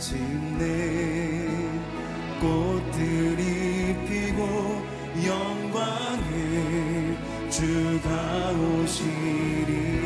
마침내 꽃들이 피고 영광의 주가 오시리.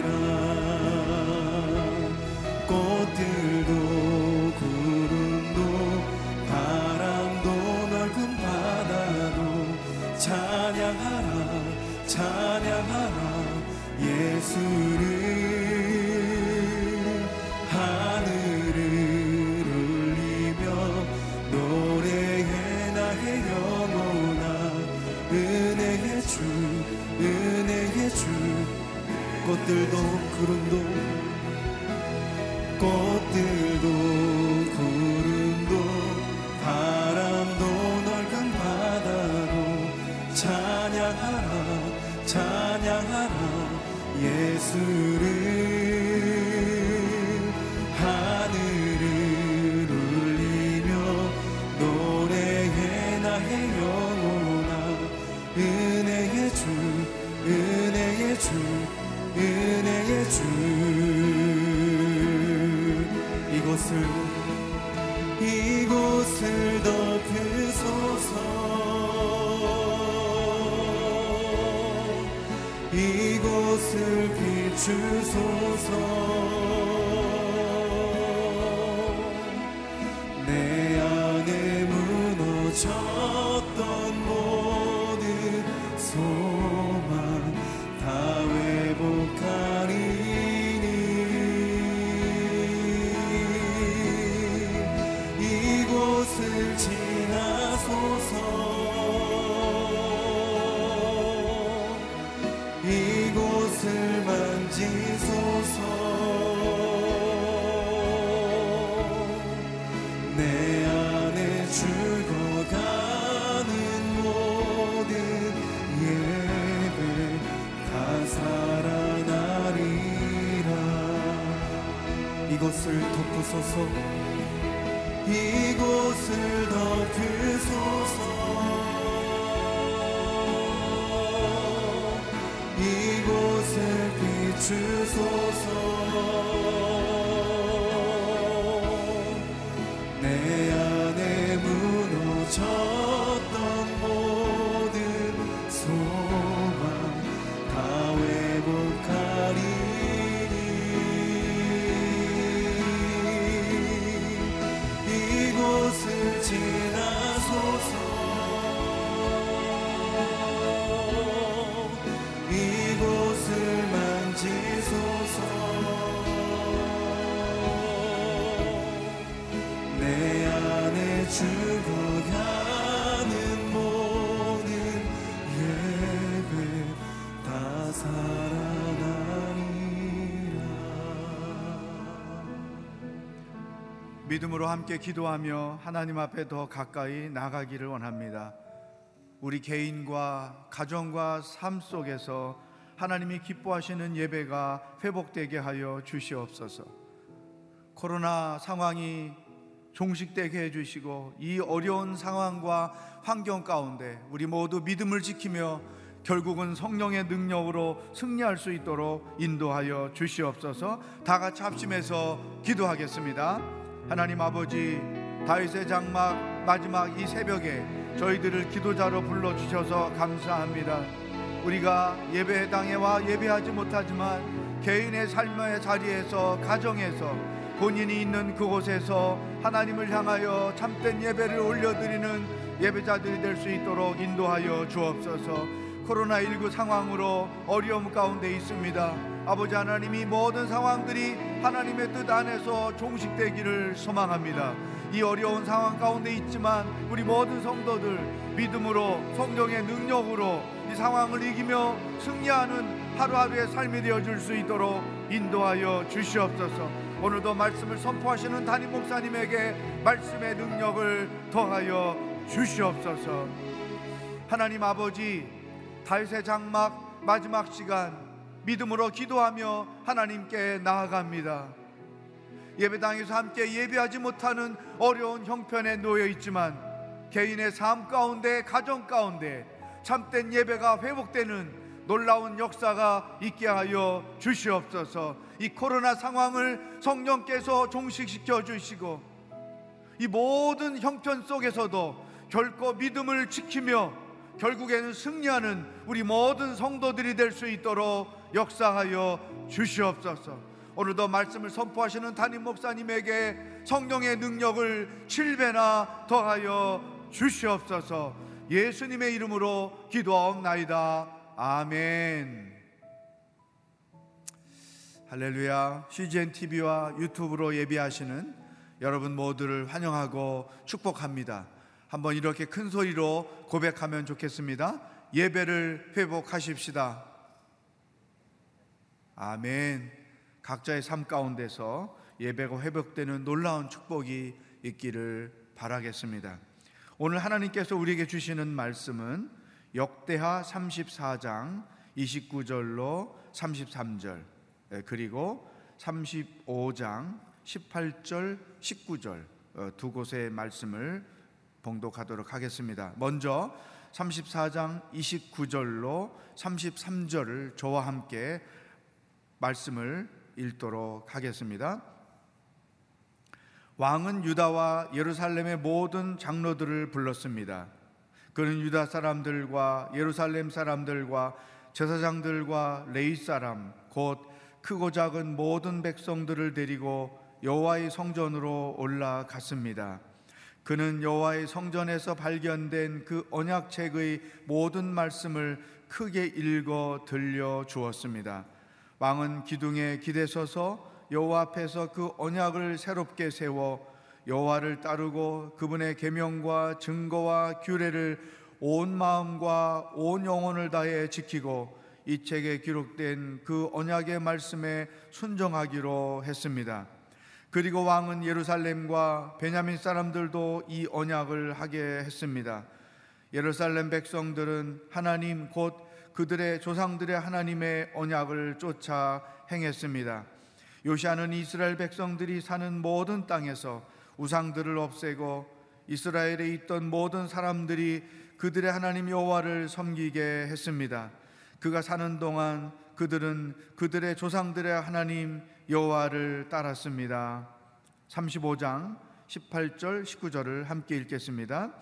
덮으소서. 이곳을 덮으소서. 이곳을 비추소서 믿음으로 함께 기도하며 하나님 앞에 더 가까이 나가기를 원합니다. 우리 개인과 가정과 삶 속에서 하나님이 기뻐하시는 예배가 회복되게 하여 주시옵소서. 코로나 상황이 종식되게 해주시고 이 어려운 상황과 환경 가운데 우리 모두 믿음을 지키며 결국은 성령의 능력으로 승리할 수 있도록 인도하여 주시옵소서. 다 같이 합심해서 기도하겠습니다. 하나님 아버지 다윗의 장막 마지막 이 새벽에 저희들을 기도자로 불러 주셔서 감사합니다. 우리가 예배의 당에 와 예배하지 못하지만 개인의 삶의 자리에서 가정에서 본인이 있는 그곳에서 하나님을 향하여 참된 예배를 올려드리는 예배자들이 될 수 있도록 인도하여 주옵소서. 코로나19 상황으로 어려움 가운데 있습니다. 아버지 하나님이 모든 상황들이 하나님의 뜻 안에서 종식되기를 소망합니다. 이 어려운 상황 가운데 있지만 우리 모든 성도들 믿음으로 성령의 능력으로 이 상황을 이기며 승리하는 하루하루의 삶이 되어 줄 수 있도록 인도하여 주시옵소서. 오늘도 말씀을 선포하시는 담임 목사님에게 말씀의 능력을 더하여 주시옵소서. 하나님 아버지 다윗의 장막 마지막 시간 믿음으로 기도하며 하나님께 나아갑니다. 예배당에서 함께 예배하지 못하는 어려운 형편에 놓여 있지만 개인의 삶 가운데 가정 가운데 참된 예배가 회복되는 놀라운 역사가 있게 하여 주시옵소서. 이 코로나 상황을 성령께서 종식시켜 주시고 이 모든 형편 속에서도 결코 믿음을 지키며 결국에는 승리하는 우리 모든 성도들이 될 수 있도록 역사하여 주시옵소서. 오늘도 말씀을 선포하시는 담임 목사님에게 성령의 능력을 7배나 더하여 주시옵소서. 예수님의 이름으로 기도하옵나이다. 아멘. 할렐루야. CGN TV와 유튜브로 예비하시는 여러분 모두를 환영하고 축복합니다. 한번 이렇게 큰 소리로 고백하면 좋겠습니다. 예배를 회복하십시다. 아멘. 각자의 삶 가운데서 예배가 회복되는 놀라운 축복이 있기를 바라겠습니다. 오늘 하나님께서 우리에게 주시는 말씀은 역대하 34장 29절로 33절 예, 그리고 35장 18절 19절 어, 두 곳의 말씀을 봉독하도록 하겠습니다. 먼저 34장 29절로 33절을 저와 함께 말씀을 읽도록 하겠습니다. 왕은 유다와 예루살렘의 모든 장로들을 불렀습니다. 그는 유다 사람들과 예루살렘 사람들과 제사장들과 레이 사람 곧 크고 작은 모든 백성들을 데리고 여호와의 성전으로 올라갔습니다. 그는 여호와의 성전에서 발견된 그 언약책의 모든 말씀을 크게 읽어 들려 주었습니다. 왕은 기둥에 기대 서서 여호와 앞에서 그 언약을 새롭게 세워 여호와를 따르고 그분의 계명과 증거와 규례를 온 마음과 온 영혼을 다해 지키고 이 책에 기록된 그 언약의 말씀에 순종하기로 했습니다. 그리고 왕은 예루살렘과 베냐민 사람들도 이 언약을 하게 했습니다. 예루살렘 백성들은 하나님 곧 그들의 조상들의 하나님의 언약을 쫓아 행했습니다. 요시아는 이스라엘 백성들이 사는 모든 땅에서 우상들을 없애고 이스라엘에 있던 모든 사람들이 그들의 하나님 여호와를 섬기게 했습니다. 그가 사는 동안 그들은 그들의 조상들의 하나님 여호와를 따랐습니다. 35장 18절 19절을 함께 읽겠습니다.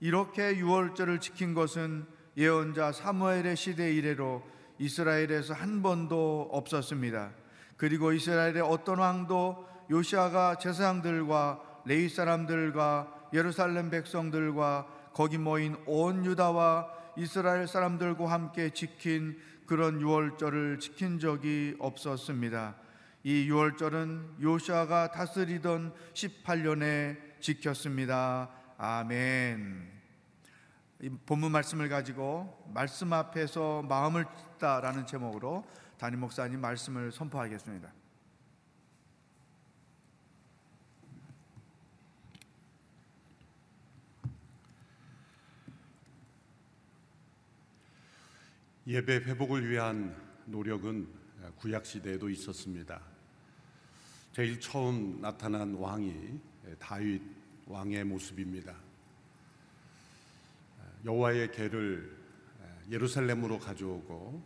이렇게 유월절을 지킨 것은 예언자 사무엘의 시대 이래로 이스라엘에서 한 번도 없었습니다. 그리고 이스라엘의 어떤 왕도 요시아가 제사장들과 레위 사람들과 예루살렘 백성들과 거기 모인 온 유다와 이스라엘 사람들과 함께 지킨 그런 유월절을 지킨 적이 없었습니다. 이 유월절은 요시아가 다스리던 18년에 지켰습니다. 아멘. 이 본문 말씀을 가지고 말씀 앞에서 마음을 찢다라는 제목으로 담임 목사님 말씀을 선포하겠습니다. 예배 회복을 위한 노력은 구약 시대에도 있었습니다. 제일 처음 나타난 왕이 다윗 왕의 모습입니다. 여호와의 궤를 예루살렘으로 가져오고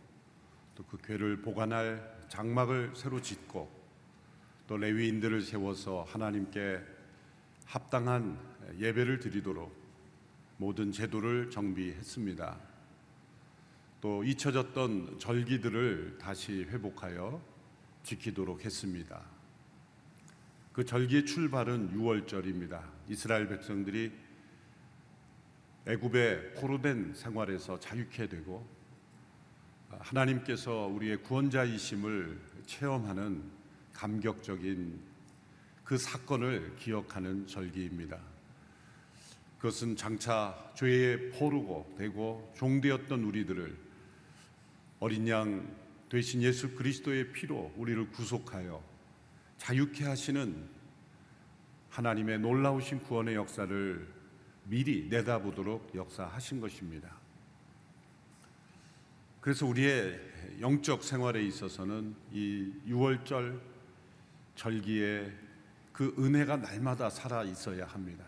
또그 궤를 보관할 장막을 새로 짓고 또 레위인들을 세워서 하나님께 합당한 예배를 드리도록 모든 제도를 정비했습니다. 또 잊혀졌던 절기들을 다시 회복하여 지키도록 했습니다. 그 절기의 출발은 6월절입니다. 이스라엘 백성들이 애굽의 포로된 생활에서 자유케 되고 하나님께서 우리의 구원자이심을 체험하는 감격적인 그 사건을 기억하는 절기입니다. 그것은 장차 죄에 포르고 되고 종되었던 우리들을 어린 양 되신 예수 그리스도의 피로 우리를 구속하여 자유케 하시는 하나님의 놀라우신 구원의 역사를 미리 내다보도록 역사하신 것입니다. 그래서 우리의 영적 생활에 있어서는 이 6월절 절기에 그 은혜가 날마다 살아 있어야 합니다.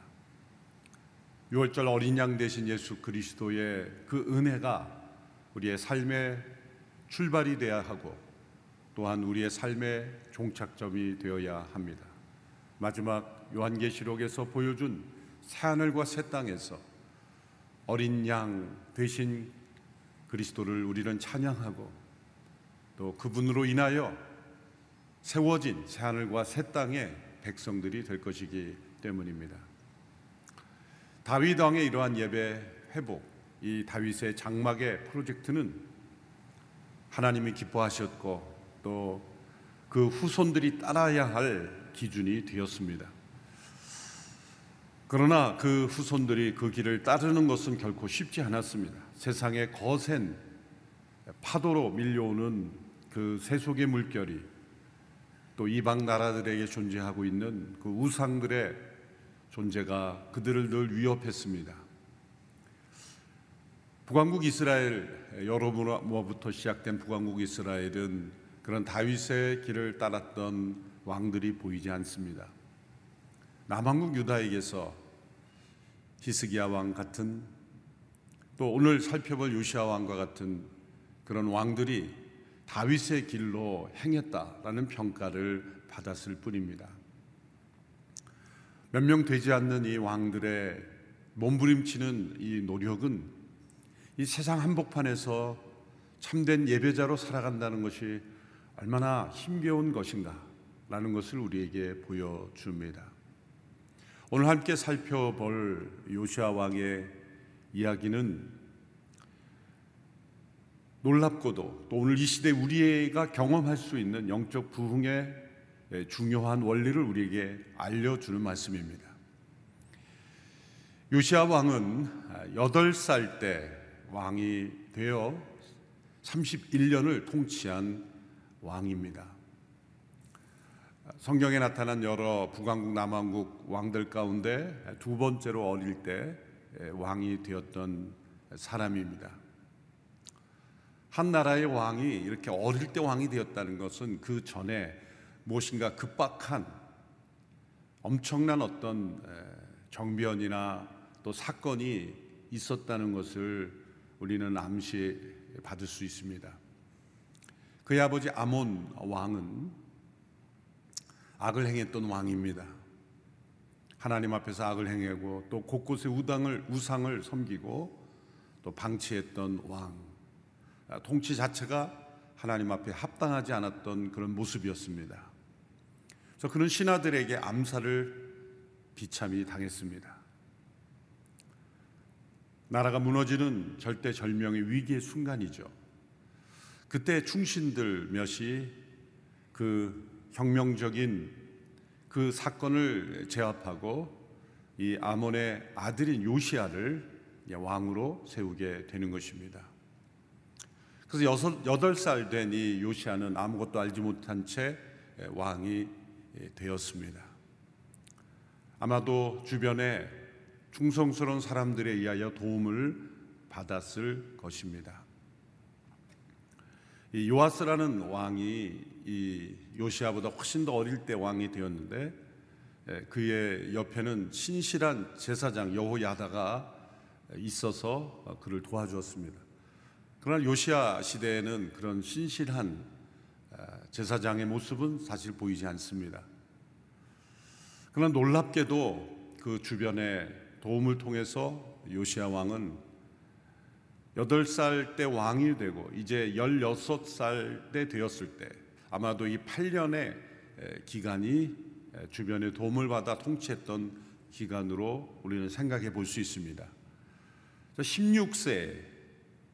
6월절 어린 양 대신 예수 그리스도의 그 은혜가 우리의 삶의 출발이 되어야 하고 또한 우리의 삶의 종착점이 되어야 합니다. 마지막 요한계시록에서 보여준 새하늘과 새 땅에서 어린 양 대신 그리스도를 우리는 찬양하고 또 그분으로 인하여 세워진 새하늘과 새 땅의 백성들이 될 것이기 때문입니다. 다윗 왕의 이러한 예배 회복, 이 다윗의 장막의 프로젝트는 하나님이 기뻐하셨고 또 그 후손들이 따라야 할 기준이 되었습니다. 그러나 그 후손들이 그 길을 따르는 것은 결코 쉽지 않았습니다. 세상의 거센 파도로 밀려오는 그 세속의 물결이 또 이방 나라들에게 존재하고 있는 그 우상들의 존재가 그들을 늘 위협했습니다. 북왕국 이스라엘 여로보암부터 시작된 북왕국 이스라엘은 그런 다윗의 길을 따랐던 왕들이 보이지 않습니다. 남왕국 유다에게서 히스기야 왕 같은 또 오늘 살펴볼 요시아 왕과 같은 그런 왕들이 다윗의 길로 행했다라는 평가를 받았을 뿐입니다. 몇 명 되지 않는 이 왕들의 몸부림치는 이 노력은 이 세상 한복판에서 참된 예배자로 살아간다는 것이 얼마나 힘겨운 것인가 라는 것을 우리에게 보여줍니다. 오늘 함께 살펴볼 요시아 왕의 이야기는 놀랍고도 또 오늘 이 시대 우리가 경험할 수 있는 영적 부흥의 중요한 원리를 우리에게 알려주는 말씀입니다. 요시아 왕은 8살 때 왕이 되어 31년을 통치한 왕입니다. 성경에 나타난 여러 북왕국 남왕국 왕들 가운데 두 번째로 어릴 때 왕이 되었던 사람입니다. 한 나라의 왕이 이렇게 어릴 때 왕이 되었다는 것은 그 전에 무엇인가 급박한 엄청난 어떤 정변이나 또 사건이 있었다는 것을 우리는 암시 받을 수 있습니다. 그의 아버지 아몬 왕은 악을 행했던 왕입니다. 하나님 앞에서 악을 행하고 또 곳곳에 우당을 우상을 섬기고 또 방치했던 왕. 통치 자체가 하나님 앞에 합당하지 않았던 그런 모습이었습니다. 그래서 그는 신하들에게 암살을 비참히 당했습니다. 나라가 무너지는 절대절명의 위기의 순간이죠. 그때 충신들 몇이 그 혁명적인 그 사건을 제압하고 이 아몬의 아들인 요시아를 왕으로 세우게 되는 것입니다. 그래서 여덟 살 된 이 요시아는 아무것도 알지 못한 채 왕이 되었습니다. 아마도 주변에 충성스러운 사람들에 의하여 도움을 받았을 것입니다. 이 요아스라는 왕이 이 요시아보다 훨씬 더 어릴 때 왕이 되었는데 그의 옆에는 신실한 제사장 여호야다가 있어서 그를 도와주었습니다. 그러나 요시아 시대에는 그런 신실한 제사장의 모습은 사실 보이지 않습니다. 그러나 놀랍게도 그 주변에 도움을 통해서 요시아 왕은 8살 때 왕이 되고 이제 16살 때 되었을 때 아마도 이 8년의 기간이 주변의 도움을 받아 통치했던 기간으로 우리는 생각해 볼 수 있습니다. 16세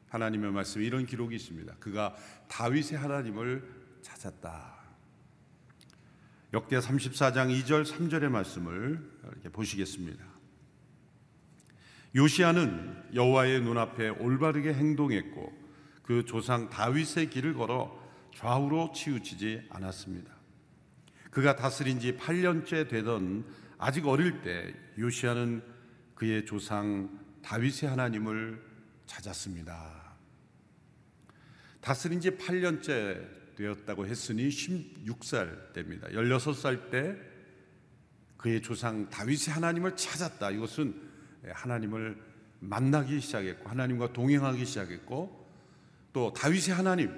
하나님의 말씀에 이런 기록이 있습니다. 그가 다윗의 하나님을 찾았다. 역대 34장 2절 3절의 말씀을 이렇게 보시겠습니다. 요시아는 여호와의 눈앞에 올바르게 행동했고 그 조상 다윗의 길을 걸어 좌우로 치우치지 않았습니다. 그가 다스린 지 8년째 되던 아직 어릴 때 요시아는 그의 조상 다윗의 하나님을 찾았습니다. 다스린 지 8년째 되었다고 했으니 16살 때입니다. 16살 때 그의 조상 다윗의 하나님을 찾았다. 이것은 하나님을 만나기 시작했고 하나님과 동행하기 시작했고 또 다윗의 하나님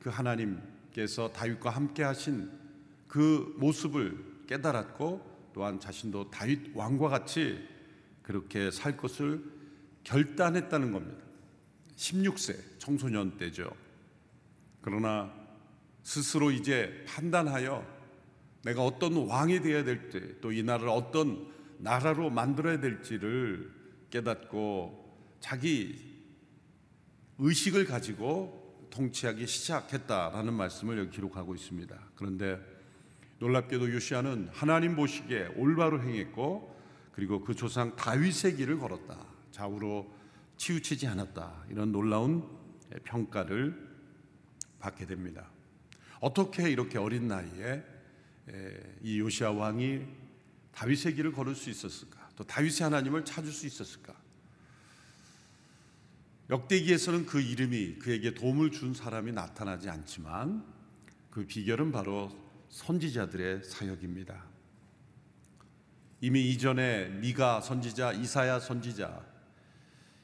그 하나님께서 다윗과 함께 하신 그 모습을 깨달았고 또한 자신도 다윗 왕과 같이 그렇게 살 것을 결단했다는 겁니다. 16세 청소년 때죠. 그러나 스스로 이제 판단하여 내가 어떤 왕이 되어야 될지 또이 나라를 어떤 나라로 만들어야 될지를 깨닫고 자기 의식을 가지고 통치하기 시작했다라는 말씀을 여기 기록하고 있습니다. 그런데 놀랍게도 요시아는 하나님 보시기에 올바로 행했고 그리고 그 조상 다윗의 길을 걸었다. 좌우로 치우치지 않았다. 이런 놀라운 평가를 받게 됩니다. 어떻게 이렇게 어린 나이에 이 요시아 왕이 다윗의 길을 걸을 수 있었을까? 또 다윗의 하나님을 찾을 수 있었을까? 역대기에서는 그 이름이 그에게 도움을 준 사람이 나타나지 않지만 그 비결은 바로 선지자들의 사역입니다. 이미 이전에 미가 선지자, 이사야 선지자,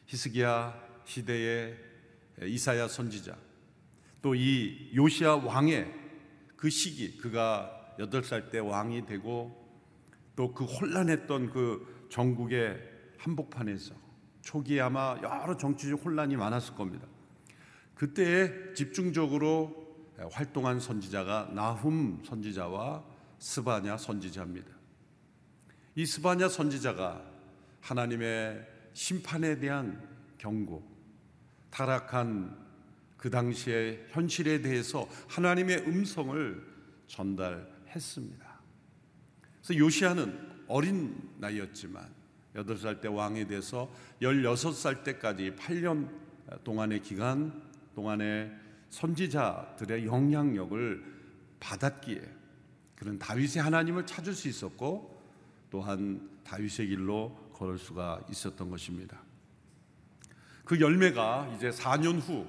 히스기야 시대의 이사야 선지자, 또 이 요시아 왕의 그 시기, 그가 8살 때 왕이 되고 또 그 혼란했던 그 전국의 한복판에서 초기에 아마 여러 정치적 혼란이 많았을 겁니다. 그때에 집중적으로 활동한 선지자가 나훔 선지자와 스바냐 선지자입니다. 이 스바냐 선지자가 하나님의 심판에 대한 경고, 타락한 그 당시의 현실에 대해서 하나님의 음성을 전달했습니다. 그래서 요시아는 어린 나이였지만 8살 때 왕이 돼서 16살 때까지 8년 동안의 기간 동안에 선지자들의 영향력을 받았기에 그런 다윗의 하나님을 찾을 수 있었고 또한 다윗의 길로 걸을 수가 있었던 것입니다. 그 열매가 이제 4년 후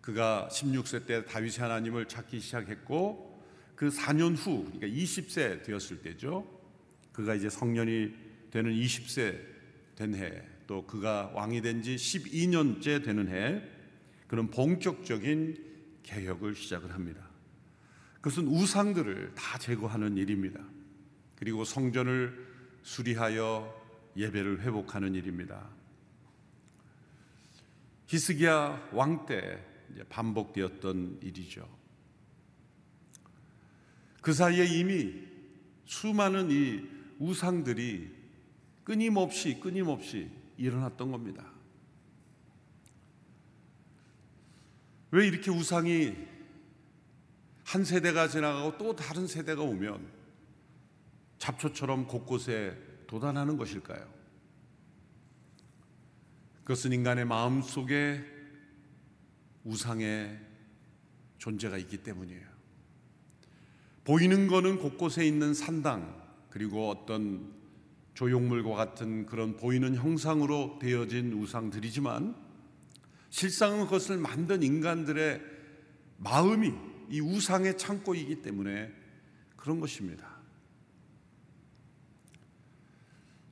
그가 16세 때 다윗의 하나님을 찾기 시작했고 그 4년 후 그러니까 20세 되었을 때죠. 그가 이제 성년이 되는 20세 된 해, 또 그가 왕이 된 지 12년째 되는 해, 그런 본격적인 개혁을 시작을 합니다. 그것은 우상들을 다 제거하는 일입니다. 그리고 성전을 수리하여 예배를 회복하는 일입니다. 히스기야 왕 때 반복되었던 일이죠. 그 사이에 이미 수많은 이 우상들이 끊임없이 끊임없이 일어났던 겁니다. 왜 이렇게 우상이 한 세대가 지나가고 또 다른 세대가 오면 잡초처럼 곳곳에 도단하는 것일까요? 그것은 인간의 마음 속에 우상의 존재가 있기 때문이에요. 보이는 거는 곳곳에 있는 산당, 그리고 어떤 조형물과 같은 그런 보이는 형상으로 되어진 우상들이지만 실상은 그것을 만든 인간들의 마음이 이 우상의 창고이기 때문에 그런 것입니다.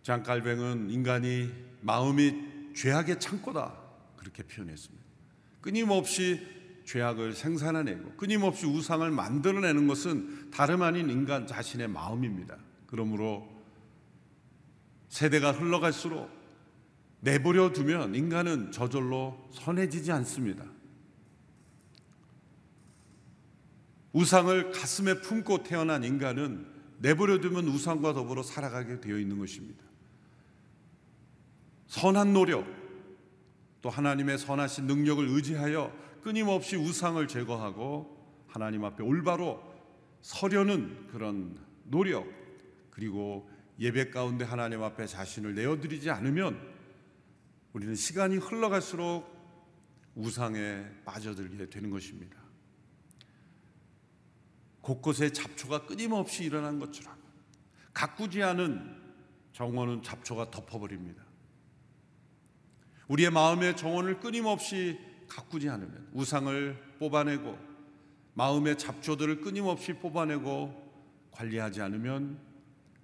장깔뱅은 인간이 마음이 죄악의 창고다 그렇게 표현했습니다. 끊임없이 죄악을 생산해내고 끊임없이 우상을 만들어내는 것은 다름 아닌 인간 자신의 마음입니다. 그러므로 세대가 흘러갈수록 내버려 두면 인간은 저절로 선해지지 않습니다. 우상을 가슴에 품고 태어난 인간은 내버려 두면 우상과 더불어 살아가게 되어 있는 것입니다. 선한 노력, 또 하나님의 선하신 능력을 의지하여 끊임없이 우상을 제거하고 하나님 앞에 올바로 서려는 그런 노력, 그리고 예배 가운데 하나님 앞에 자신을 내어드리지 않으면 우리는 시간이 흘러갈수록 우상에 빠져들게 되는 것입니다. 곳곳에 잡초가 끊임없이 일어난 것처럼 가꾸지 않은 정원은 잡초가 덮어버립니다. 우리의 마음의 정원을 끊임없이 가꾸지 않으면 우상을 뽑아내고 마음의 잡초들을 끊임없이 뽑아내고 관리하지 않으면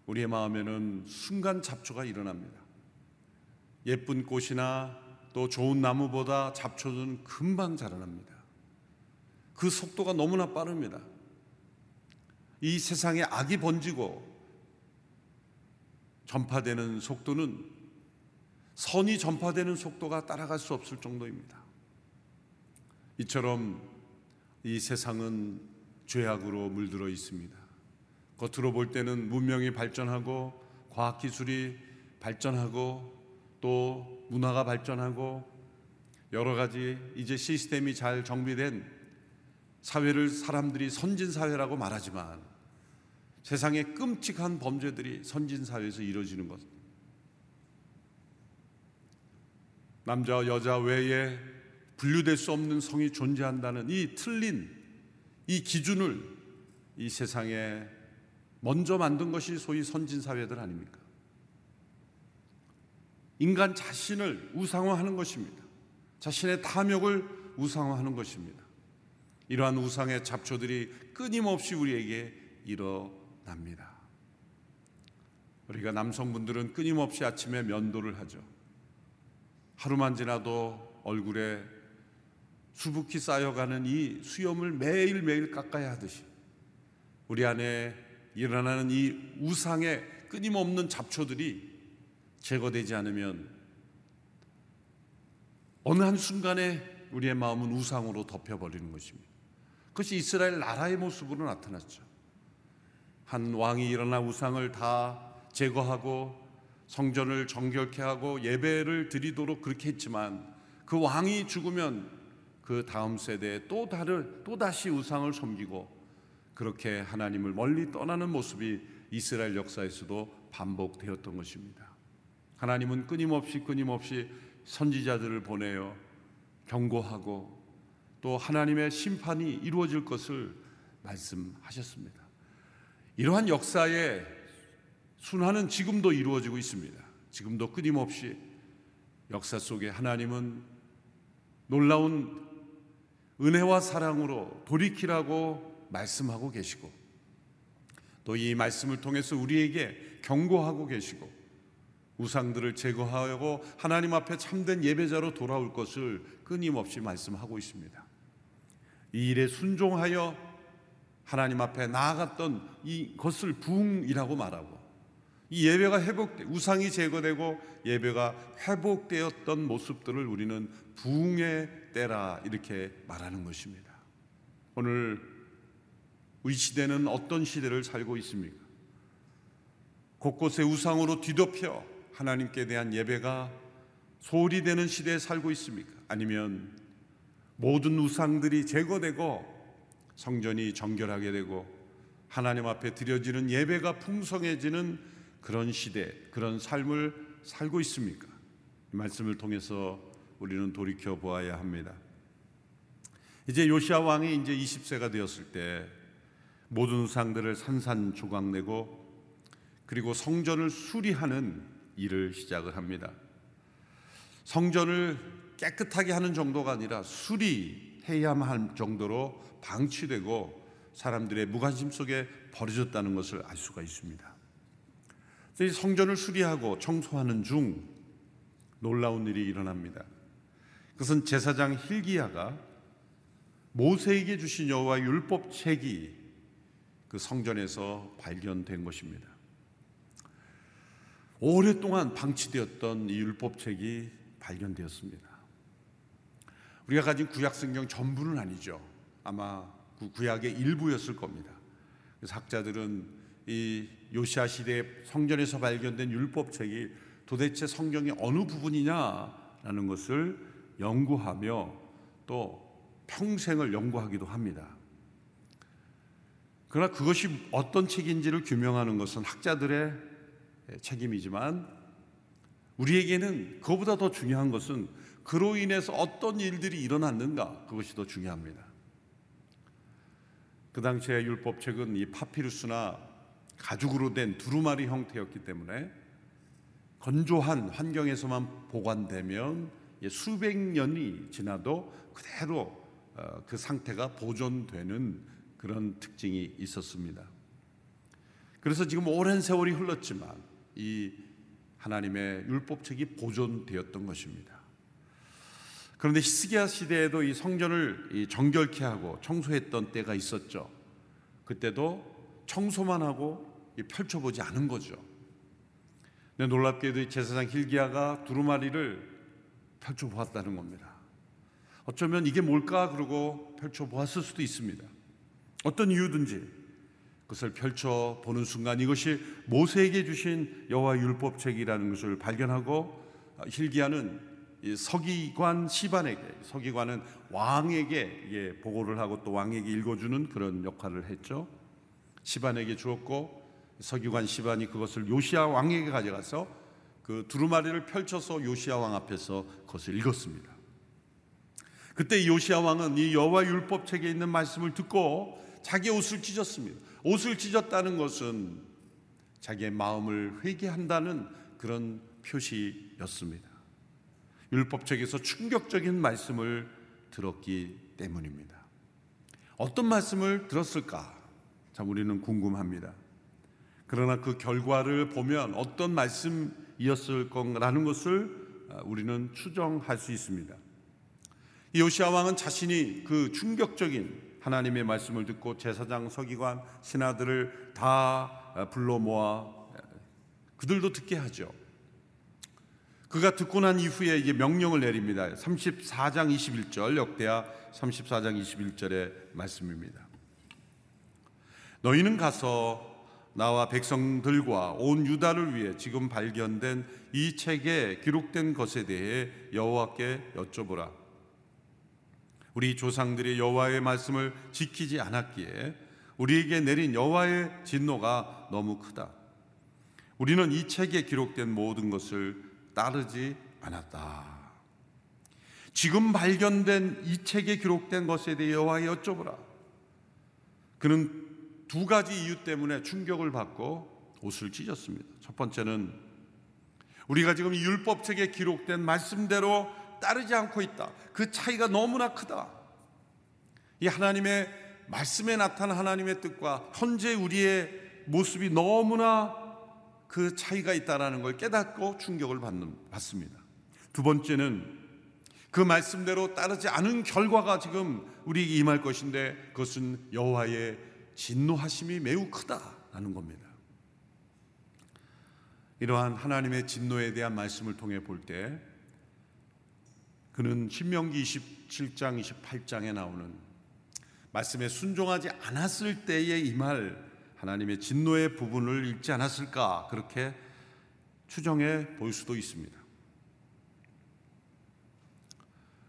우리의 마음에는 순간 잡초가 일어납니다. 예쁜 꽃이나 또 좋은 나무보다 잡초는 금방 자라납니다. 그 속도가 너무나 빠릅니다. 이 세상에 악이 번지고 전파되는 속도는 선이 전파되는 속도가 따라갈 수 없을 정도입니다. 이처럼 이 세상은 죄악으로 물들어 있습니다. 겉으로 볼 때는 문명이 발전하고 과학기술이 발전하고 또 문화가 발전하고 여러 가지 이제 시스템이 잘 정비된 사회를 사람들이 선진 사회라고 말하지만 세상에 끔찍한 범죄들이 선진 사회에서 이루어지는 것. 남자와 여자 외에 분류될 수 없는 성이 존재한다는 이 틀린 이 기준을 이 세상에 먼저 만든 것이 소위 선진 사회들 아닙니까? 인간 자신을 우상화하는 것입니다. 자신의 탐욕을 우상화하는 것입니다. 이러한 우상의 잡초들이 끊임없이 우리에게 일어납니다. 우리가 남성분들은 끊임없이 아침에 면도를 하죠. 하루만 지나도 얼굴에 수북히 쌓여가는 이 수염을 매일매일 깎아야 하듯이 우리 안에 일어나는 이 우상의 끊임없는 잡초들이 제거되지 않으면 어느 한 순간에 우리의 마음은 우상으로 덮여버리는 것입니다. 그것이 이스라엘 나라의 모습으로 나타났죠. 한 왕이 일어나 우상을 다 제거하고 성전을 정결케 하고 예배를 드리도록 그렇게 했지만 그 왕이 죽으면 그 다음 세대에 또 다른 또 다시 우상을 섬기고 그렇게 하나님을 멀리 떠나는 모습이 이스라엘 역사에서도 반복되었던 것입니다. 하나님은 끊임없이 끊임없이 선지자들을 보내어 경고하고 또 하나님의 심판이 이루어질 것을 말씀하셨습니다. 이러한 역사의 순환은 지금도 이루어지고 있습니다. 지금도 끊임없이 역사 속에 하나님은 놀라운 은혜와 사랑으로 돌이키라고 말씀하고 계시고 또 이 말씀을 통해서 우리에게 경고하고 계시고 우상들을 제거하고 하나님 앞에 참된 예배자로 돌아올 것을 끊임없이 말씀하고 있습니다. 이 일에 순종하여 하나님 앞에 나아갔던 이 것을 부흥이라고 말하고 이 예배가 회복돼 우상이 제거되고 예배가 회복되었던 모습들을 우리는 부흥의 때라 이렇게 말하는 것입니다. 오늘 우리 시대는 어떤 시대를 살고 있습니까? 곳곳에 우상으로 뒤덮여 하나님께 대한 예배가 소홀히 되는 시대에 살고 있습니까? 아니면 모든 우상들이 제거되고 성전이 정결하게 되고 하나님 앞에 드려지는 예배가 풍성해지는 그런 시대, 그런 삶을 살고 있습니까? 이 말씀을 통해서 우리는 돌이켜 보아야 합니다. 이제 요시아 왕이 이제 20세가 되었을 때 모든 우상들을 산산조각내고 그리고 성전을 수리하는 일을 시작을 합니다. 성전을 깨끗하게 하는 정도가 아니라 수리해야만 할 정도로 방치되고 사람들의 무관심 속에 버려졌다는 것을 알 수가 있습니다. 이 성전을 수리하고 청소하는 중 놀라운 일이 일어납니다. 그것은 제사장 힐기야가 모세에게 주신 여호와 율법 책이 그 성전에서 발견된 것입니다. 오랫동안 방치되었던 이 율법 책이 발견되었습니다. 우리가 가진 구약 성경 전부는 아니죠. 아마 그 구약의 일부였을 겁니다. 학자들은 이 요시아 시대 성전에서 발견된 율법 책이 도대체 성경의 어느 부분이냐라는 것을 연구하며 또 평생을 연구하기도 합니다. 그러나 그것이 어떤 책인지를 규명하는 것은 학자들의 책임이지만 우리에게는 그보다 더 중요한 것은 그로 인해서 어떤 일들이 일어났는가 그것이 더 중요합니다. 그 당시의 율법책은 이 파피루스나 가죽으로 된 두루마리 형태였기 때문에 건조한 환경에서만 보관되면 수백 년이 지나도 그대로 어, 그 상태가 보존되는 그런 특징이 있었습니다. 그래서 지금 오랜 세월이 흘렀지만 이 하나님의 율법책이 보존되었던 것입니다. 그런데 히스기야 시대에도 이 성전을 정결케 하고 청소했던 때가 있었죠. 그때도 청소만 하고 펼쳐보지 않은 거죠. 놀랍게도 제사장 힐기야가 두루마리를 펼쳐보았다는 겁니다. 어쩌면 이게 뭘까 그러고 펼쳐보았을 수도 있습니다. 어떤 이유든지 그것을 펼쳐보는 순간 이것이 모세에게 주신 여호와 율법책이라는 것을 발견하고 힐기야는 서기관 시반에게 서기관은 왕에게 보고를 하고 또 왕에게 읽어주는 그런 역할을 했죠. 시반에게 주었고 서기관 시반이 그것을 요시아 왕에게 가져가서 그 두루마리를 펼쳐서 요시아 왕 앞에서 그것을 읽었습니다. 그때 요시아 왕은 이 여호와 율법 책에 있는 말씀을 듣고 자기 옷을 찢었습니다. 옷을 찢었다는 것은 자기의 마음을 회개한다는 그런 표시였습니다. 율법 책에서 충격적인 말씀을 들었기 때문입니다. 어떤 말씀을 들었을까? 참 우리는 궁금합니다. 그러나 그 결과를 보면 어떤 말씀 이었을 건가라는 것을 아, 우리는 추정할 수 있습니다. 요시아 왕은 자신이 그 충격적인 하나님의 말씀을 듣고 제사장 서기관 신하들을 다 불러 모아 그들도 듣게 하죠. 그가 듣고 난 이후에 이제 명령을 내립니다. 34장 21절 역대하 34장 21절의 말씀입니다. 너희는 가서 나와 백성들과 온 유다를 위해 지금 발견된 이 책에 기록된 것에 대해 여호와께 여쭤보라. 우리 조상들이 여호와의 말씀을 지키지 않았기에 우리에게 내린 여호와의 진노가 너무 크다. 우리는 이 책에 기록된 모든 것을 따르지 않았다. 지금 발견된 이 책에 기록된 것에 대해 여호와에 여쭤보라. 그는 두 가지 이유 때문에 충격을 받고 옷을 찢었습니다. 첫 번째는 우리가 지금 율법책에 기록된 말씀대로 따르지 않고 있다. 그 차이가 너무나 크다. 이 하나님의 말씀에 나타난 하나님의 뜻과 현재 우리의 모습이 너무나 그 차이가 있다라는 걸 깨닫고 충격을 받는, 받습니다. 두 번째는 그 말씀대로 따르지 않은 결과가 지금 우리에게 임할 것인데 그것은 여호와의 진노하심이 매우 크다라는 겁니다. 이러한 하나님의 진노에 대한 말씀을 통해 볼 때 그는 신명기 27장 28장에 나오는 말씀에 순종하지 않았을 때에 임할 하나님의 진노의 부분을 읽지 않았을까 그렇게 추정해 볼 수도 있습니다.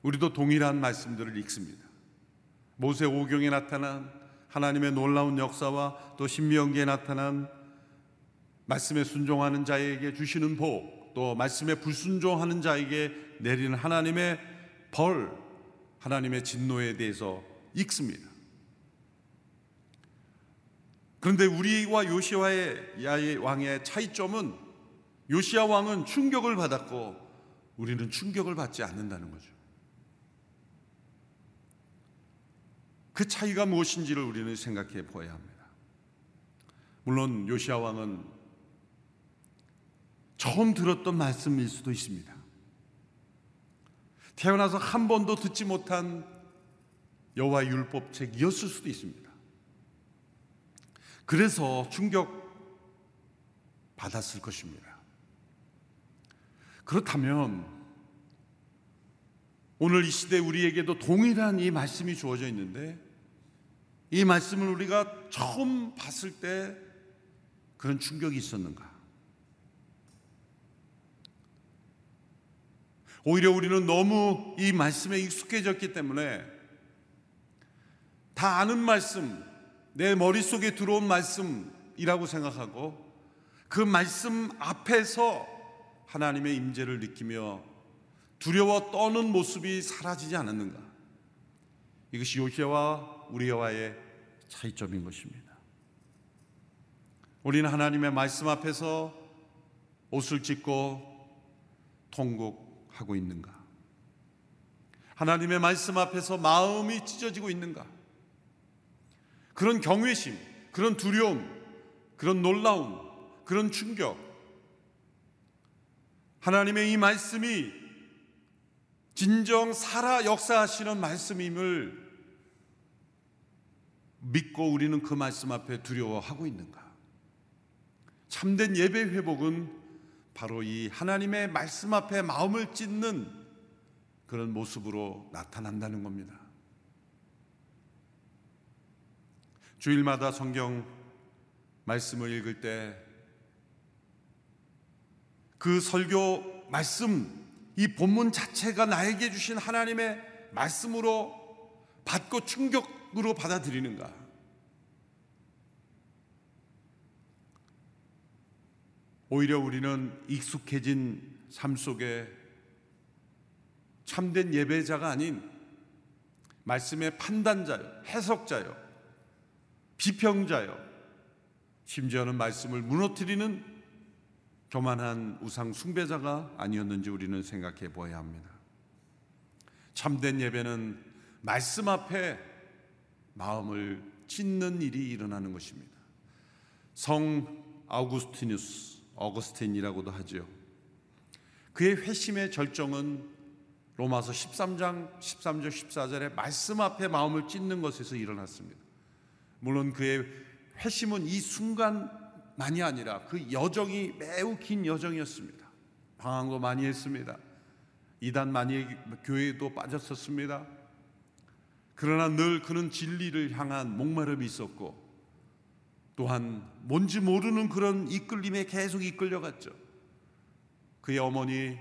우리도 동일한 말씀들을 읽습니다. 모세 오경에 나타난 하나님의 놀라운 역사와 또 신명기에 나타난 말씀에 순종하는 자에게 주시는 복, 또 말씀에 불순종하는 자에게 내리는 하나님의 벌, 하나님의 진노에 대해서 읽습니다. 그런데 우리와 요시아의 왕의 차이점은 요시아 왕은 충격을 받았고 우리는 충격을 받지 않는다는 거죠. 그 차이가 무엇인지를 우리는 생각해 보아야 합니다. 물론 요시아 왕은 처음 들었던 말씀일 수도 있습니다. 태어나서 한 번도 듣지 못한 여호와 율법책이었을 수도 있습니다. 그래서 충격 받았을 것입니다. 그렇다면 오늘 이 시대 우리에게도 동일한 이 말씀이 주어져 있는데 이 말씀을 우리가 처음 봤을 때 그런 충격이 있었는가? 오히려 우리는 너무 이 말씀에 익숙해졌기 때문에 다 아는 말씀, 내 머릿속에 들어온 말씀이라고 생각하고 그 말씀 앞에서 하나님의 임재를 느끼며 두려워 떠는 모습이 사라지지 않았는가? 이것이 요시아와 우리와의 차이점인 것입니다. 우리는 하나님의 말씀 앞에서 옷을 찢고 통곡하고 있는가? 하나님의 말씀 앞에서 마음이 찢어지고 있는가? 그런 경외심, 그런 두려움, 그런 놀라움, 그런 충격. 하나님의 이 말씀이 진정 살아 역사하시는 말씀임을 믿고 우리는 그 말씀 앞에 두려워하고 있는가? 참된 예배 회복은 바로 이 하나님의 말씀 앞에 마음을 찢는 그런 모습으로 나타난다는 겁니다. 주일마다 성경 말씀을 읽을 때 그 설교 말씀, 이 본문 자체가 나에게 주신 하나님의 말씀으로 받고 충격 으로 받아들이는가? 오히려 우리는 익숙해진 삶 속에 참된 예배자가 아닌 말씀의 판단자요, 해석자요, 비평자요, 심지어는 말씀을 무너뜨리는 교만한 우상 숭배자가 아니었는지 우리는 생각해 보아야 합니다. 참된 예배는 말씀 앞에 마음을 찢는 일이 일어나는 것입니다. 성 아우구스티누스, 어거스틴이라고도 하죠. 그의 회심의 절정은 로마서 13장 13절 14절에 말씀 앞에 마음을 찢는 것에서 일어났습니다. 물론 그의 회심은 이 순간 만이 아니라 그 여정이 매우 긴 여정이었습니다. 방황도 많이 했습니다. 이단 많이 교회도 빠졌었습니다. 그러나 늘 그는 진리를 향한 목마름이 있었고 또한 뭔지 모르는 그런 이끌림에 계속 이끌려갔죠. 그의 어머니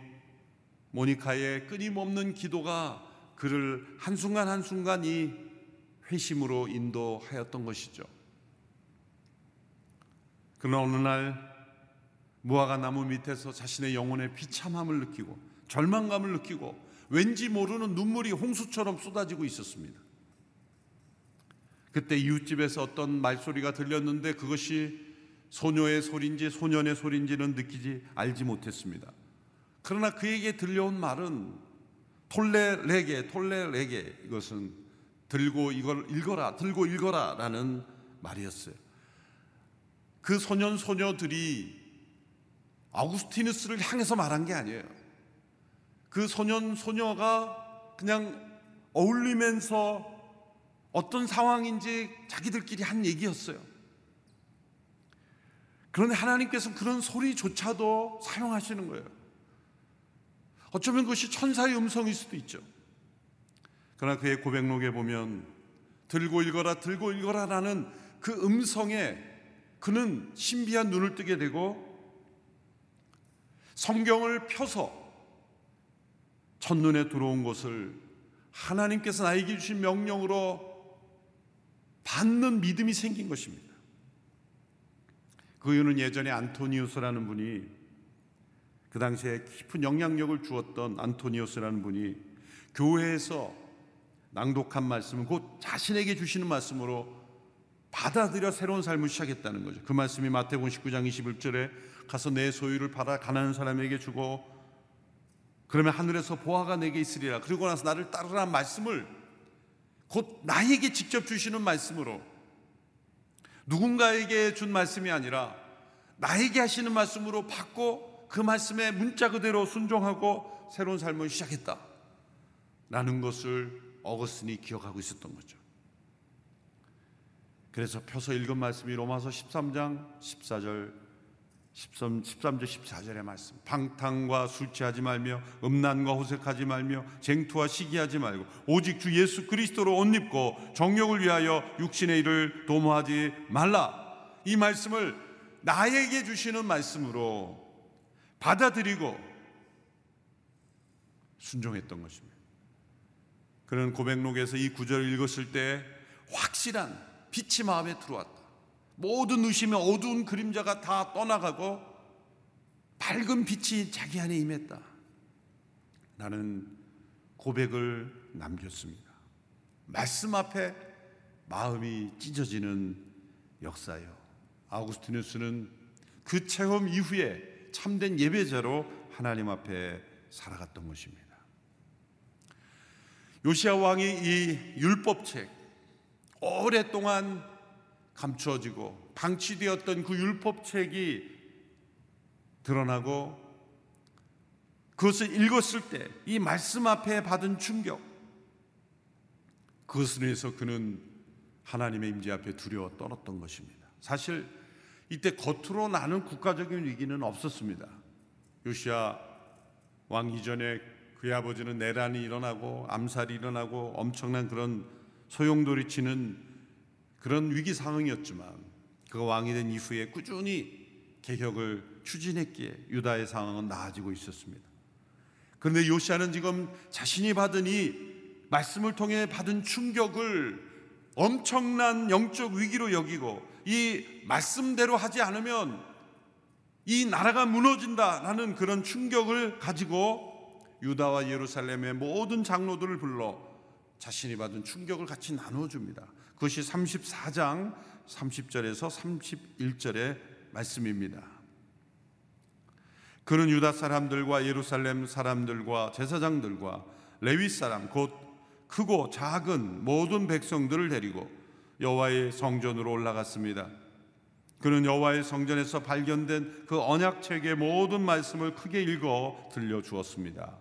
모니카의 끊임없는 기도가 그를 한순간 한순간 이 회심으로 인도하였던 것이죠. 그러나 어느 날 무화과 나무 밑에서 자신의 영혼의 비참함을 느끼고 절망감을 느끼고 왠지 모르는 눈물이 홍수처럼 쏟아지고 있었습니다. 그때 이웃집에서 어떤 말소리가 들렸는데 그것이 소녀의 소리인지 소년의 소리인지는 느끼지 알지 못했습니다. 그러나 그에게 들려온 말은 톨레레게 톨레레게 이것은 들고 이걸 읽어라 들고 읽어라라는 말이었어요. 그 소년 소녀들이 아우구스티누스를 향해서 말한 게 아니에요. 그 소년 소녀가 그냥 어울리면서 어떤 상황인지 자기들끼리 한 얘기였어요. 그런데 하나님께서 그런 소리조차도 사용하시는 거예요. 어쩌면 그것이 천사의 음성일 수도 있죠. 그러나 그의 고백록에 보면 들고 읽어라, 들고 읽어라 라는 그 음성에 그는 신비한 눈을 뜨게 되고 성경을 펴서 첫눈에 들어온 것을 하나님께서 나에게 주신 명령으로 받는 믿음이 생긴 것입니다. 그 이유는 예전에 안토니우스라는 분이 그 당시에 깊은 영향력을 주었던 안토니우스라는 분이 교회에서 낭독한 말씀은 곧 자신에게 주시는 말씀으로 받아들여 새로운 삶을 시작했다는 거죠. 그 말씀이 마태복음 19장 21절에 가서 내 소유를 팔아 가난한 사람에게 주고 그러면 하늘에서 보화가 내게 있으리라. 그리고 나서 나를 따르라는 말씀을 곧 나에게 직접 주시는 말씀으로 누군가에게 준 말씀이 아니라 나에게 하시는 말씀으로 받고 그 말씀에 문자 그대로 순종하고 새로운 삶을 시작했다. 라는 것을 어거스틴이 기억하고 있었던 거죠. 그래서 펴서 읽은 말씀이 로마서 13장 14절 13, 13절 14절의 말씀. 방탕과 술 취하지 말며 음란과 호색하지 말며 쟁투와 시기하지 말고 오직 주 예수 그리스도로 옷 입고 정욕을 위하여 육신의 일을 도모하지 말라. 이 말씀을 나에게 주시는 말씀으로 받아들이고 순종했던 것입니다. 그는 고백록에서 이 구절을 읽었을 때 확실한 빛이 마음에 들어왔다 모든 의심의 어두운 그림자가 다 떠나가고 밝은 빛이 자기 안에 임했다. 나는 고백을 남겼습니다. 말씀 앞에 마음이 찢어지는 역사요. 아우구스티누스는 그 체험 이후에 참된 예배자로 하나님 앞에 살아갔던 것입니다. 요시아 왕이 이 율법책 오랫동안 감추어지고 방치되었던 그 율법책이 드러나고 그것을 읽었을 때 이 말씀 앞에 받은 충격 그것을 위해서 그는 하나님의 임재 앞에 두려워 떨었던 것입니다. 사실 이때 겉으로 나는 국가적인 위기는 없었습니다. 요시아 왕 이전에 그의 아버지는 내란이 일어나고 암살이 일어나고 엄청난 그런 소용돌이치는 그런 위기 상황이었지만 그가 왕이 된 이후에 꾸준히 개혁을 추진했기에 유다의 상황은 나아지고 있었습니다. 그런데 요시아는 지금 자신이 받은 이 말씀을 통해 받은 충격을 엄청난 영적 위기로 여기고 이 말씀대로 하지 않으면 이 나라가 무너진다라는 그런 충격을 가지고 유다와 예루살렘의 모든 장로들을 불러 자신이 받은 충격을 같이 나눠줍니다. 그것이 34장 30절에서 31절의 말씀입니다. 그는 유다 사람들과 예루살렘 사람들과 제사장들과 레위 사람 곧 크고 작은 모든 백성들을 데리고 여호와의 성전으로 올라갔습니다. 그는 여호와의 성전에서 발견된 그 언약책의 모든 말씀을 크게 읽어 들려 주었습니다.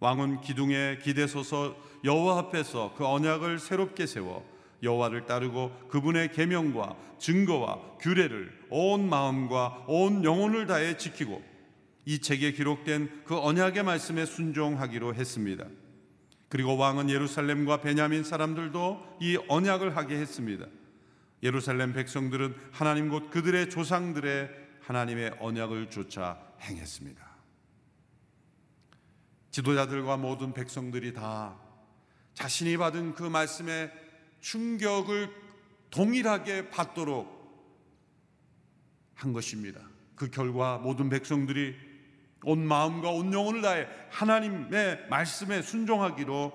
왕은 기둥에 기대서서 여호와 앞에서 그 언약을 새롭게 세워 여호와를 따르고 그분의 계명과 증거와 규례를 온 마음과 온 영혼을 다해 지키고 이 책에 기록된 그 언약의 말씀에 순종하기로 했습니다. 그리고 왕은 예루살렘과 베냐민 사람들도 이 언약을 하게 했습니다. 예루살렘 백성들은 하나님 곧 그들의 조상들의 하나님의 언약을 조차 행했습니다. 지도자들과 모든 백성들이 다 자신이 받은 그 말씀의 충격을 동일하게 받도록 한 것입니다. 그 결과 모든 백성들이 온 마음과 온 영혼을 다해 하나님의 말씀에 순종하기로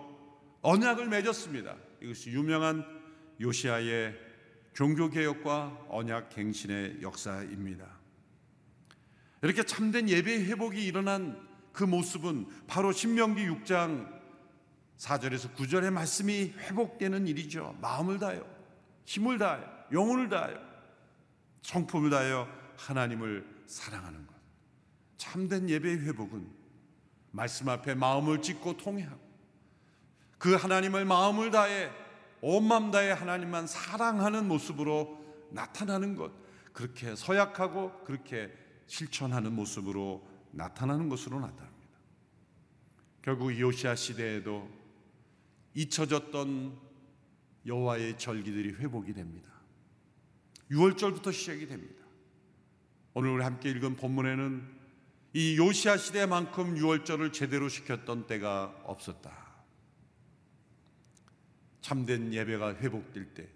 언약을 맺었습니다. 이것이 유명한 요시아의 종교 개혁과 언약 갱신의 역사입니다. 이렇게 참된 예배 회복이 일어난 그 모습은 바로 신명기 6장 4절에서 9절의 말씀이 회복되는 일이죠. 마음을 다하여, 힘을 다하여, 영혼을 다하여, 성품을 다하여 하나님을 사랑하는 것. 참된 예배의 회복은 말씀 앞에 마음을 찢고 통회하고 그 하나님을 마음을 다해 온 마음 다해 하나님만 사랑하는 모습으로 나타나는 것. 그렇게 서약하고 그렇게 실천하는 모습으로 나타나는 것으로 나타납니다. 결국 요시아 시대에도 잊혀졌던 여호와의 절기들이 회복이 됩니다. 6월절부터 시작이 됩니다. 오늘 우리 함께 읽은 본문에는 이 요시아 시대만큼 6월절을 제대로 시켰던 때가 없었다. 참된 예배가 회복될 때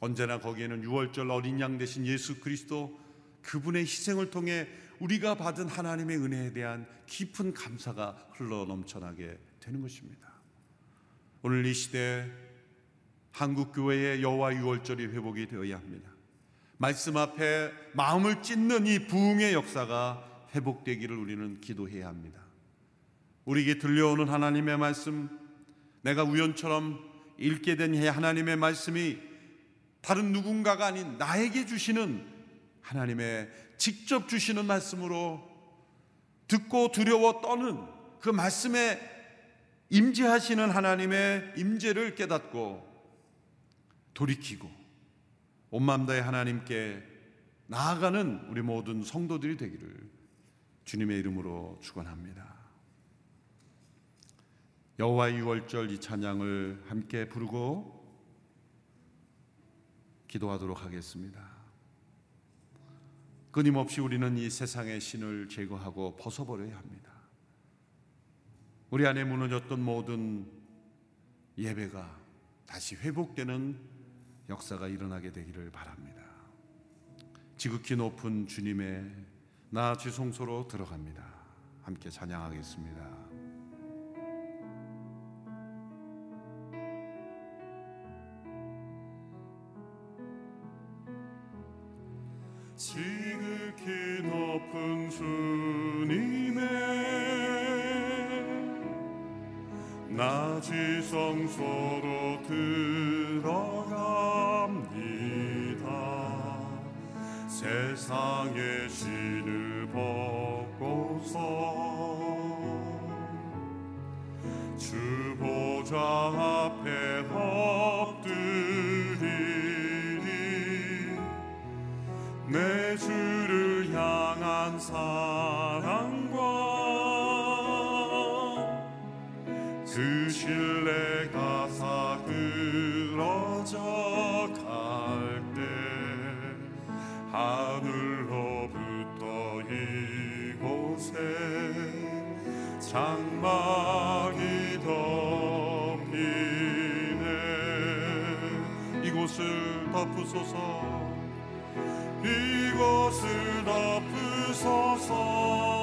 언제나 거기에는 6월절 어린 양 대신 예수 그리스도 그분의 희생을 통해 우리가 받은 하나님의 은혜에 대한 깊은 감사가 흘러 넘쳐나게 되는 것입니다. 오늘 이 시대 한국 교회의 여호와 유월절이 회복이 되어야 합니다. 말씀 앞에 마음을 찢는 이 부흥의 역사가 회복되기를 우리는 기도해야 합니다. 우리에게 들려오는 하나님의 말씀, 내가 우연처럼 읽게 된 하나님의 말씀이 다른 누군가가 아닌 나에게 주시는 하나님의 직접 주시는 말씀으로 듣고 두려워 떠는 그 말씀에 임재하시는 하나님의 임재를 깨닫고 돌이키고 온맘 다해 하나님께 나아가는 우리 모든 성도들이 되기를 주님의 이름으로 축원합니다. 여호와의 유월절 이 찬양을 함께 부르고 기도하도록 하겠습니다. 끊임없이 우리는 이 세상의 신을 제거하고 벗어버려야 합니다. 우리 안에 무너졌던 모든 예배가 다시 회복되는 역사가 일어나게 되기를 바랍니다. 지극히 높은 주님의 나 지성소로 들어갑니다. 함께 찬양하겠습니다. 지극히 높은 주님의 나지성소로 들어갑니다. 세상의 신을 벗고서 주 보좌 앞에 내 주를 향한 사 장막이 덮이네. 이곳을 덮으소서. 이곳을 덮으소서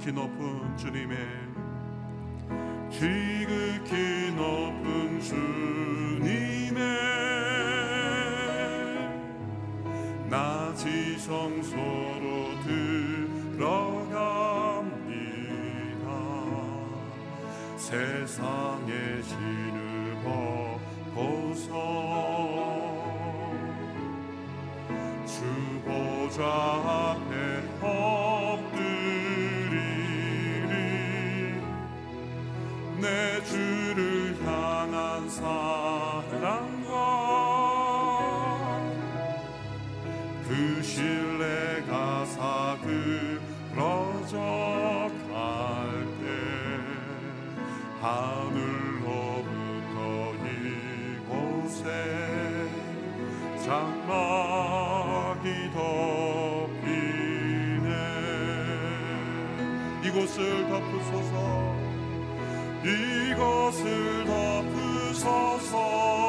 지극히 높은 주님의 지극히 높은 주님의 나지 성소로 들어갑니다. 세상의 신을 벗고서 주 보좌 이곳을 덮으소서. 이것을 덮으소서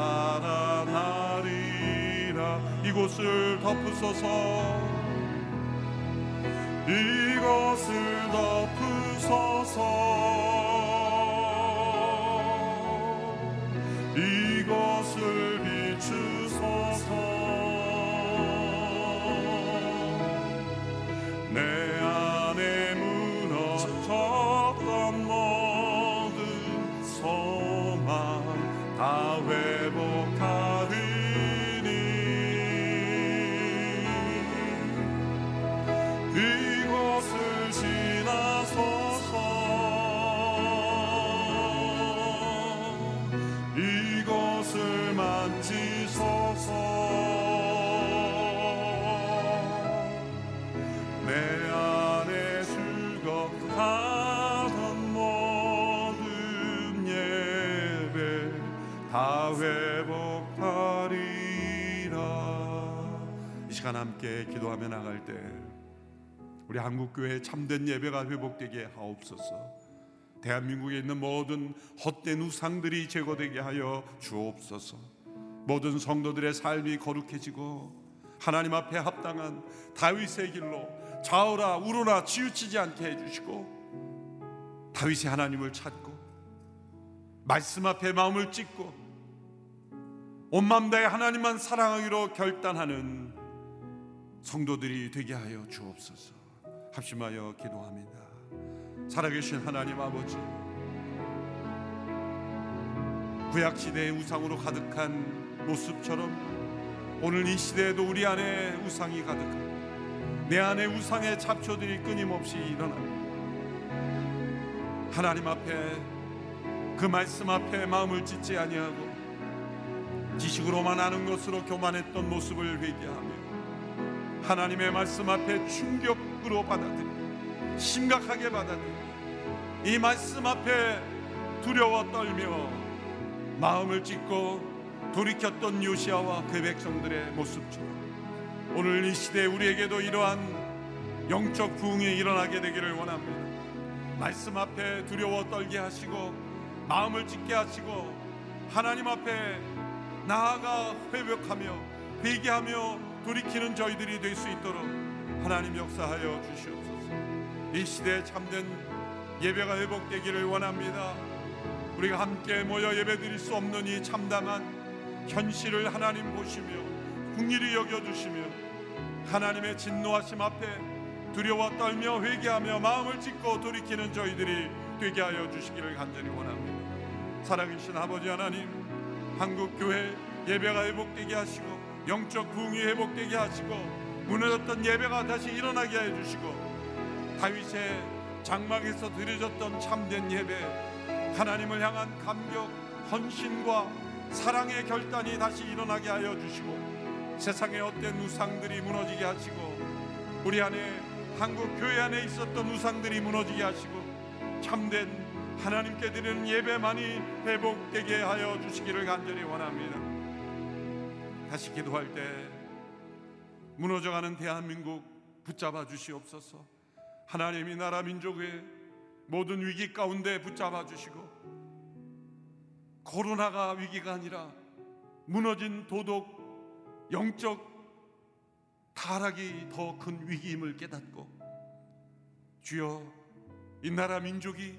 살아나리라. 이곳을 덮으소서. 이것을 덮으소서 함께 기도하며 나갈 때 우리 한국교회 참된 예배가 회복되게 하옵소서 대한민국에 있는 모든 헛된 우상들이 제거되게 하여 주옵소서. 모든 성도들의 삶이 거룩해지고 하나님 앞에 합당한 다윗의 길로 좌우라 우로나 치우치지 않게 해주시고 다윗이 하나님을 찾고 말씀 앞에 마음을 찢고 온 마음 다해 하나님만 사랑하기로 결단하는 성도들이 되게 하여 주옵소서. 합심하여 기도합니다. 살아계신 하나님 아버지 구약 시대의 우상으로 가득한 모습처럼 오늘 이 시대에도 우리 안에 우상이 가득한 내 안에 우상의 잡초들이 끊임없이 일어납니다. 하나님 앞에 그 말씀 앞에 마음을 찢지 아니하고 지식으로만 아는 것으로 교만했던 모습을 회개하며 하나님의 말씀 앞에 충격으로 받아들이 심각하게 받아들이 이 말씀 앞에 두려워 떨며 마음을 찢고 돌이켰던 요시아와 그 백성들의 모습처럼 오늘 이 시대에 우리에게도 이러한 영적 부흥이 일어나게 되기를 원합니다. 말씀 앞에 두려워 떨게 하시고 마음을 찢게 하시고 하나님 앞에 나아가 회복하며 회개하며 돌이키는 저희들이 될 수 있도록 하나님 역사하여 주시옵소서. 이 시대에 참된 예배가 회복되기를 원합니다. 우리가 함께 모여 예배드릴 수 없는 이 참담한 현실을 하나님 보시며 국리를 여겨 주시며 하나님의 진노하심 앞에 두려워 떨며 회개하며 마음을 찢고 돌이키는 저희들이 되게 하여 주시기를 간절히 원합니다. 살아계신 아버지 하나님 한국 교회 예배가 회복되게 하시고 영적 부흥이 회복되게 하시고 무너졌던 예배가 다시 일어나게 해 주시고 다윗의 장막에서 드려졌던 참된 예배 하나님을 향한 감격 헌신과 사랑의 결단이 다시 일어나게 하여 주시고 세상의 어떤 우상들이 무너지게 하시고 우리 안에 한국 교회 안에 있었던 우상들이 무너지게 하시고 참된 하나님께 드리는 예배만이 회복되게 하여 주시기를 간절히 원합니다. 다시 기도할 때 무너져가는 대한민국 붙잡아 주시옵소서. 하나님이 나라 민족의 모든 위기 가운데 붙잡아 주시고 코로나가 위기가 아니라 무너진 도덕, 영적 타락이 더 큰 위기임을 깨닫고 주여 이 나라 민족이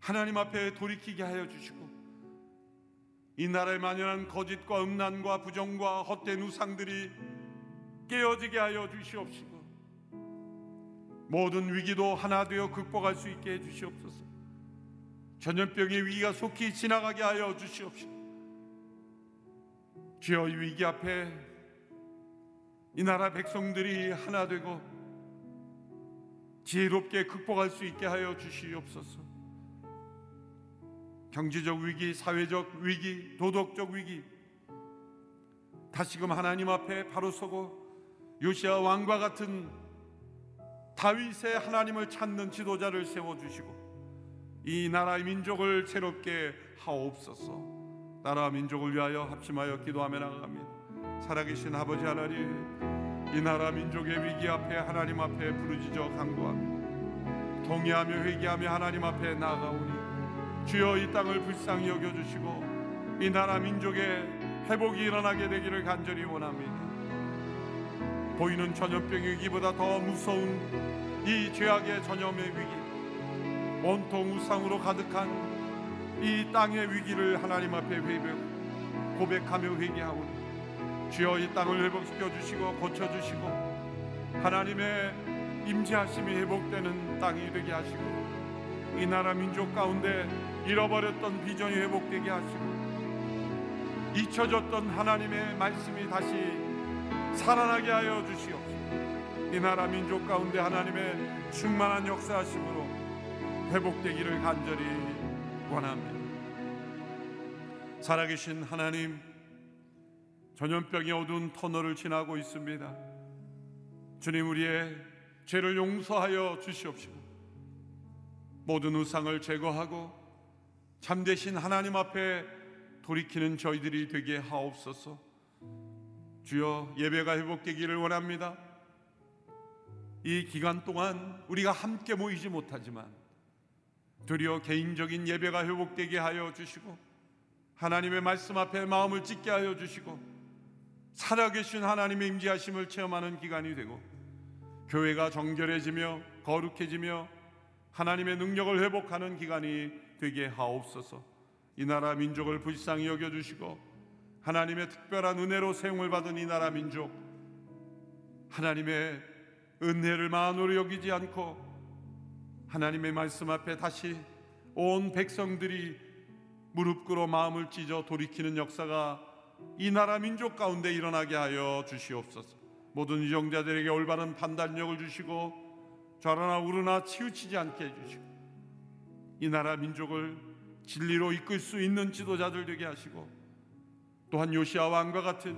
하나님 앞에 돌이키게 하여 주시고 이 나라에 만연한 거짓과 음란과 부정과 헛된 우상들이 깨어지게 하여 주시옵시고 모든 위기도 하나 되어 극복할 수 있게 해 주시옵소서. 전염병의 위기가 속히 지나가게 하여 주시옵시고 주여 이 위기 앞에 이 나라 백성들이 하나 되고 지혜롭게 극복할 수 있게 하여 주시옵소서. 경제적 위기, 사회적 위기, 도덕적 위기 다시금 하나님 앞에 바로 서고 요시아 왕과 같은 다윗의 하나님을 찾는 지도자를 세워 주시고 이 나라의 민족을 새롭게 하옵소서. 나라 민족을 위하여 합심하여 기도하며 나갑니다. 살아계신 아버지 하나님, 이 나라 민족의 위기 앞에 하나님 앞에 부르짖어 간구하며 동의하며 회개하며 하나님 앞에 나아가오니 주여 이 땅을 불쌍히 여겨 주시고 이 나라 민족의 회복이 일어나게 되기를 간절히 원합니다. 보이는 전염병 위기보다 더 무서운 이 죄악의 전염의 위기 온통 우상으로 가득한 이 땅의 위기를 하나님 앞에 회복 고백하며 회개하오니 주여 이 땅을 회복시켜 주시고 고쳐 주시고 하나님의 임재하심이 회복되는 땅이 되게 하시고 이 나라 민족 가운데 잃어버렸던 비전이 회복되게 하시고 잊혀졌던 하나님의 말씀이 다시 살아나게 하여 주시옵소서. 이 나라 민족 가운데 하나님의 충만한 역사하심으로 회복되기를 간절히 원합니다. 살아계신 하나님, 전염병이 어두운 터널을 지나고 있습니다. 주님 우리의 죄를 용서하여 주시옵시고 모든 우상을 제거하고 참되신 하나님 앞에 돌이키는 저희들이 되게 하옵소서. 주여 예배가 회복되기를 원합니다. 이 기간 동안 우리가 함께 모이지 못하지만 드디어 개인적인 예배가 회복되게 하여 주시고 하나님의 말씀 앞에 마음을 찢게 하여 주시고 살아계신 하나님의 임재하심을 체험하는 기간이 되고 교회가 정결해지며 거룩해지며 하나님의 능력을 회복하는 기간이 되게 하옵소서. 이 나라 민족을 불쌍히 여겨 주시고 하나님의 특별한 은혜로 세움을 받은 이 나라 민족 하나님의 은혜를 만으로 여기지 않고 하나님의 말씀 앞에 다시 온 백성들이 무릎 꿇어 마음을 찢어 돌이키는 역사가 이 나라 민족 가운데 일어나게 하여 주시옵소서. 모든 유정자들에게 올바른 판단력을 주시고 좌라나 우르나 치우치지 않게 해주시고 이 나라 민족을 진리로 이끌 수 있는 지도자들 되게 하시고 또한 요시아 왕과 같은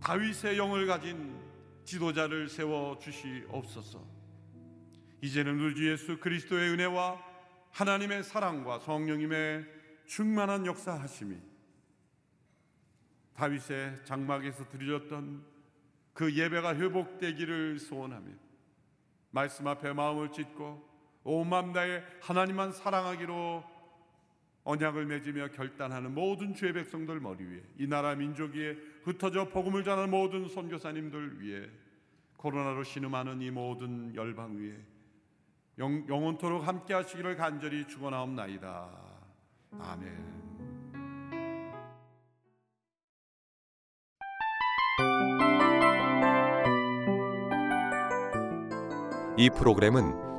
다윗의 영을 가진 지도자를 세워 주시옵소서. 이제는 우리 주 예수 그리스도의 은혜와 하나님의 사랑과 성령님의 충만한 역사하심이 다윗의 장막에서 드려졌던 그 예배가 회복되기를 소원하며 말씀 앞에 마음을 찢고 온 마음 다해 하나님만 사랑하기로 언약을 맺으며 결단하는 모든 주의 백성들 머리 위에 이 나라 민족 위에 흩어져 복음을 전하는 모든 선교사님들 위에 코로나로 신음하는 이 모든 열방 위에 영, 영원토록 함께 하시기를 간절히 축원하옵나이다. 아멘. 이 프로그램은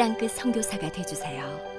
땅끝 선교사가 되주세요.